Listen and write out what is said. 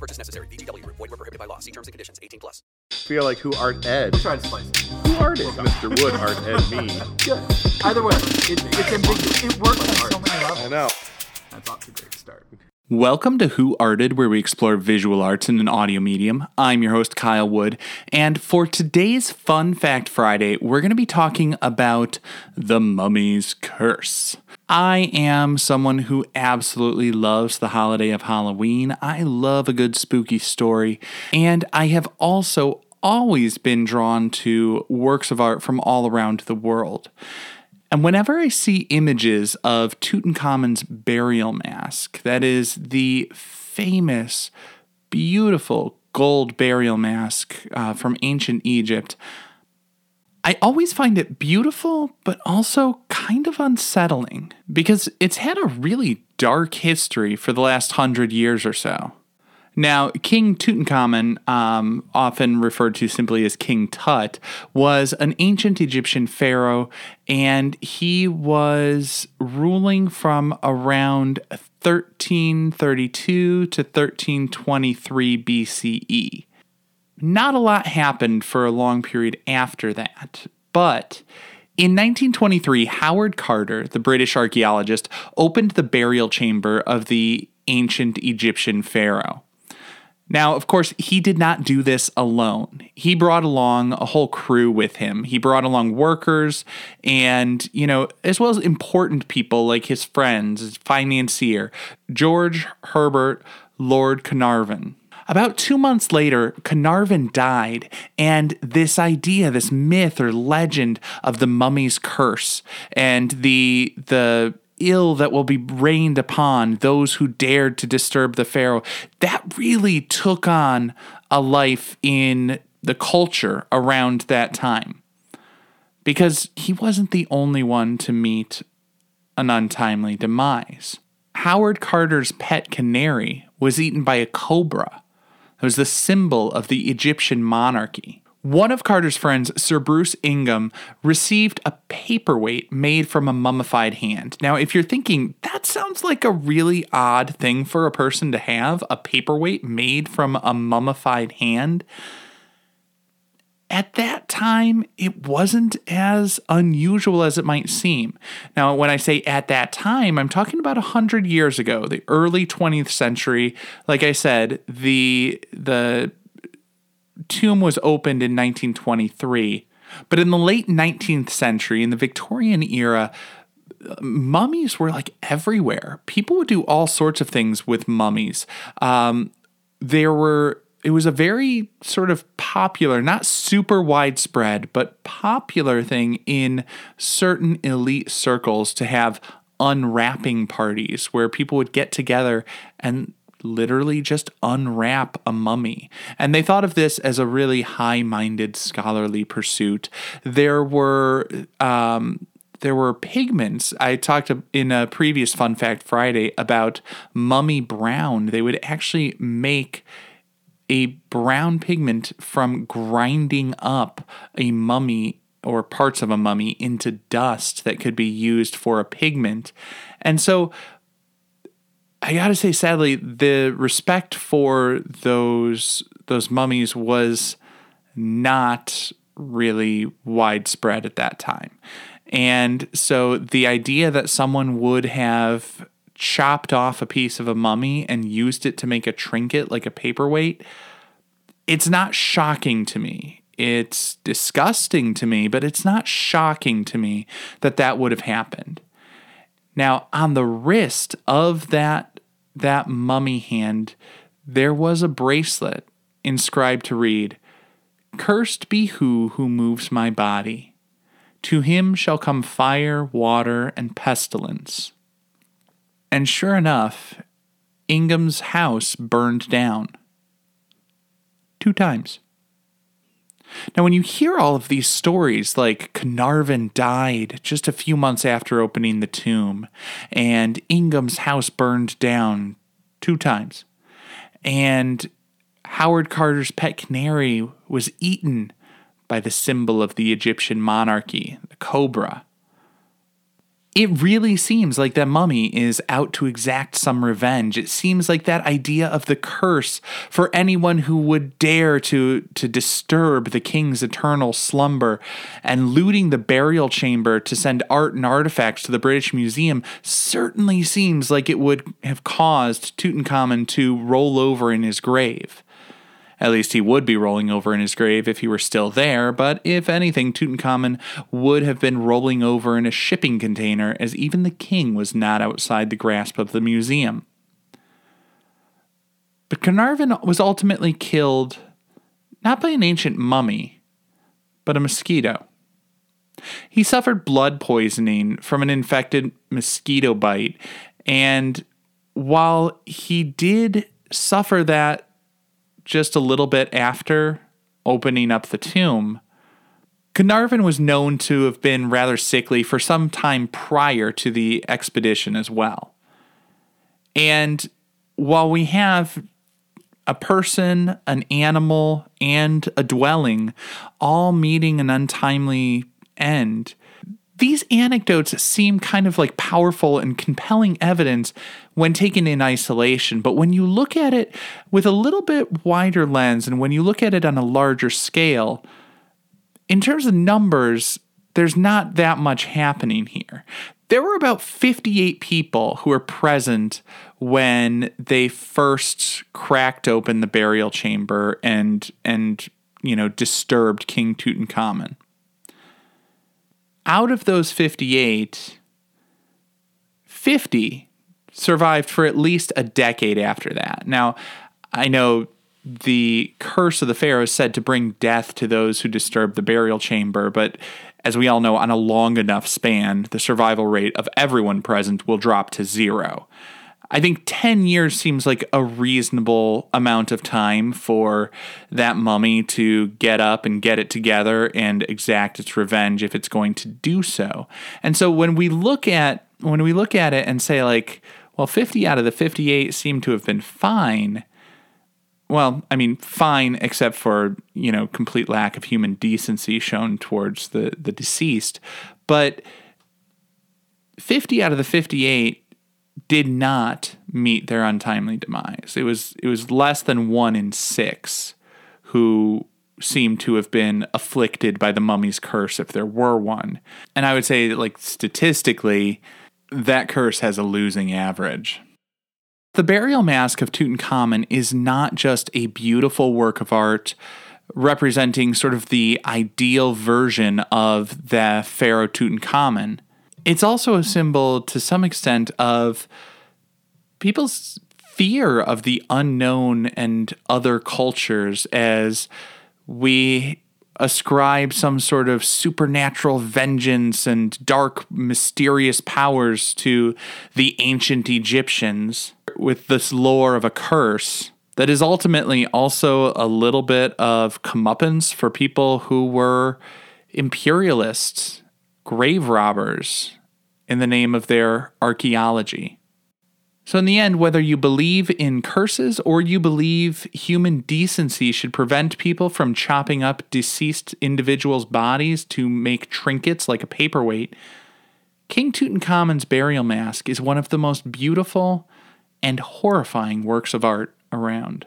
No purchase necessary. VGW. Void were prohibited by law. See terms and conditions. 18 plus. feel like who art Ed? We'll try to spice it. Who art it? Mr. Wood art Ed me. Good. Either way, it, it's ambiguous. It works on so many levels. I know. That's off to a great start. Welcome to Who Arted, where we explore visual arts in an audio medium. I'm your host, Kyle Wood, and for today's Fun Fact Friday, we're going to be talking about the mummy's curse. I am someone who absolutely loves the holiday of Halloween. I love a good spooky story, and I have also always been drawn to works of art from all around the world. And whenever I see images of Tutankhamun's burial mask, that is the famous, beautiful gold burial mask uh, from ancient Egypt, I always find it beautiful, but also kind of unsettling because it's had a really dark history for the last hundred years or so. Now, King Tutankhamun, um, often referred to simply as King Tut, was an ancient Egyptian pharaoh, and he was ruling from around 1332 to 1323 BCE. Not a lot happened for a long period after that, but in 1923, Howard Carter, the British archaeologist, opened the burial chamber of the ancient Egyptian pharaoh. Now, of course, he did not do this alone. He brought along a whole crew with him. He brought along workers and, you know, as well as important people like his friends, his financier, George Herbert Lord Carnarvon. About two months later, Carnarvon died, and this idea, this myth or legend of the mummy's curse and the the ill that will be rained upon those who dared to disturb the Pharaoh, that really took on a life in the culture around that time. Because he wasn't the only one to meet an untimely demise. Howard Carter's pet canary was eaten by a cobra. It was the symbol of the Egyptian monarchy. One of Carter's friends, Sir Bruce Ingham, received a paperweight made from a mummified hand. Now, if you're thinking, that sounds like a really odd thing for a person to have a paperweight made from a mummified hand. At that time, it wasn't as unusual as it might seem. Now, when I say at that time, I'm talking about 100 years ago, the early 20th century. Like I said, the the tomb was opened in 1923. But in the late 19th century, in the Victorian era, mummies were like everywhere. People would do all sorts of things with mummies. Um, there were, it was a very sort of popular, not super widespread, but popular thing in certain elite circles to have unwrapping parties where people would get together and literally just unwrap a mummy. And they thought of this as a really high minded scholarly pursuit. There were. Um, there were pigments. I talked in a previous Fun Fact Friday about mummy brown. They would actually make a brown pigment from grinding up a mummy or parts of a mummy into dust that could be used for a pigment. And so I gotta say, sadly, the respect for those those mummies was not really widespread at that time. And so the idea that someone would have chopped off a piece of a mummy and used it to make a trinket like a paperweight it's not shocking to me. It's disgusting to me, but it's not shocking to me that that would have happened. Now, on the wrist of that that mummy hand, there was a bracelet inscribed to read, Cursed be who who moves my body. To him shall come fire, water, and pestilence. And sure enough, Ingham's house burned down. Two times. Now, when you hear all of these stories, like Carnarvon died just a few months after opening the tomb, and Ingham's house burned down two times, and Howard Carter's pet canary was eaten by the symbol of the Egyptian monarchy, the cobra. It really seems like that mummy is out to exact some revenge. It seems like that idea of the curse for anyone who would dare to, to disturb the king's eternal slumber and looting the burial chamber to send art and artifacts to the British Museum certainly seems like it would have caused Tutankhamun to roll over in his grave. At least he would be rolling over in his grave if he were still there, but if anything, Tutankhamun would have been rolling over in a shipping container, as even the king was not outside the grasp of the museum. But Carnarvon was ultimately killed not by an ancient mummy, but a mosquito. He suffered blood poisoning from an infected mosquito bite, and while he did suffer that just a little bit after opening up the tomb, Carnarvon was known to have been rather sickly for some time prior to the expedition as well. And while we have a person, an animal, and a dwelling all meeting an untimely end, these anecdotes seem kind of like powerful and compelling evidence when taken in isolation, but when you look at it with a little bit wider lens and when you look at it on a larger scale, in terms of numbers, there's not that much happening here. There were about 58 people who were present when they first cracked open the burial chamber and and you know disturbed King Tutankhamun out of those 58, 50 survived for at least a decade after that. Now, I know the curse of the pharaoh is said to bring death to those who disturb the burial chamber, but as we all know, on a long enough span, the survival rate of everyone present will drop to zero. I think 10 years seems like a reasonable amount of time for that mummy to get up and get it together and exact its revenge if it's going to do so. And so when we look at when we look at it and say like, well 50 out of the 58 seem to have been fine, well, I mean, fine, except for you know complete lack of human decency shown towards the the deceased. But fifty out of the fifty-eight did not meet their untimely demise. It was it was less than one in six who seemed to have been afflicted by the mummy's curse if there were one. And I would say that like statistically, that curse has a losing average. The burial mask of Tutankhamun is not just a beautiful work of art representing sort of the ideal version of the pharaoh Tutankhamun it's also a symbol to some extent of people's fear of the unknown and other cultures as we ascribe some sort of supernatural vengeance and dark, mysterious powers to the ancient Egyptians with this lore of a curse that is ultimately also a little bit of comeuppance for people who were imperialists grave robbers in the name of their archaeology. So, in the end, whether you believe in curses or you believe human decency should prevent people from chopping up deceased individuals' bodies to make trinkets like a paperweight, King Tutankhamun's burial mask is one of the most beautiful and horrifying works of art around.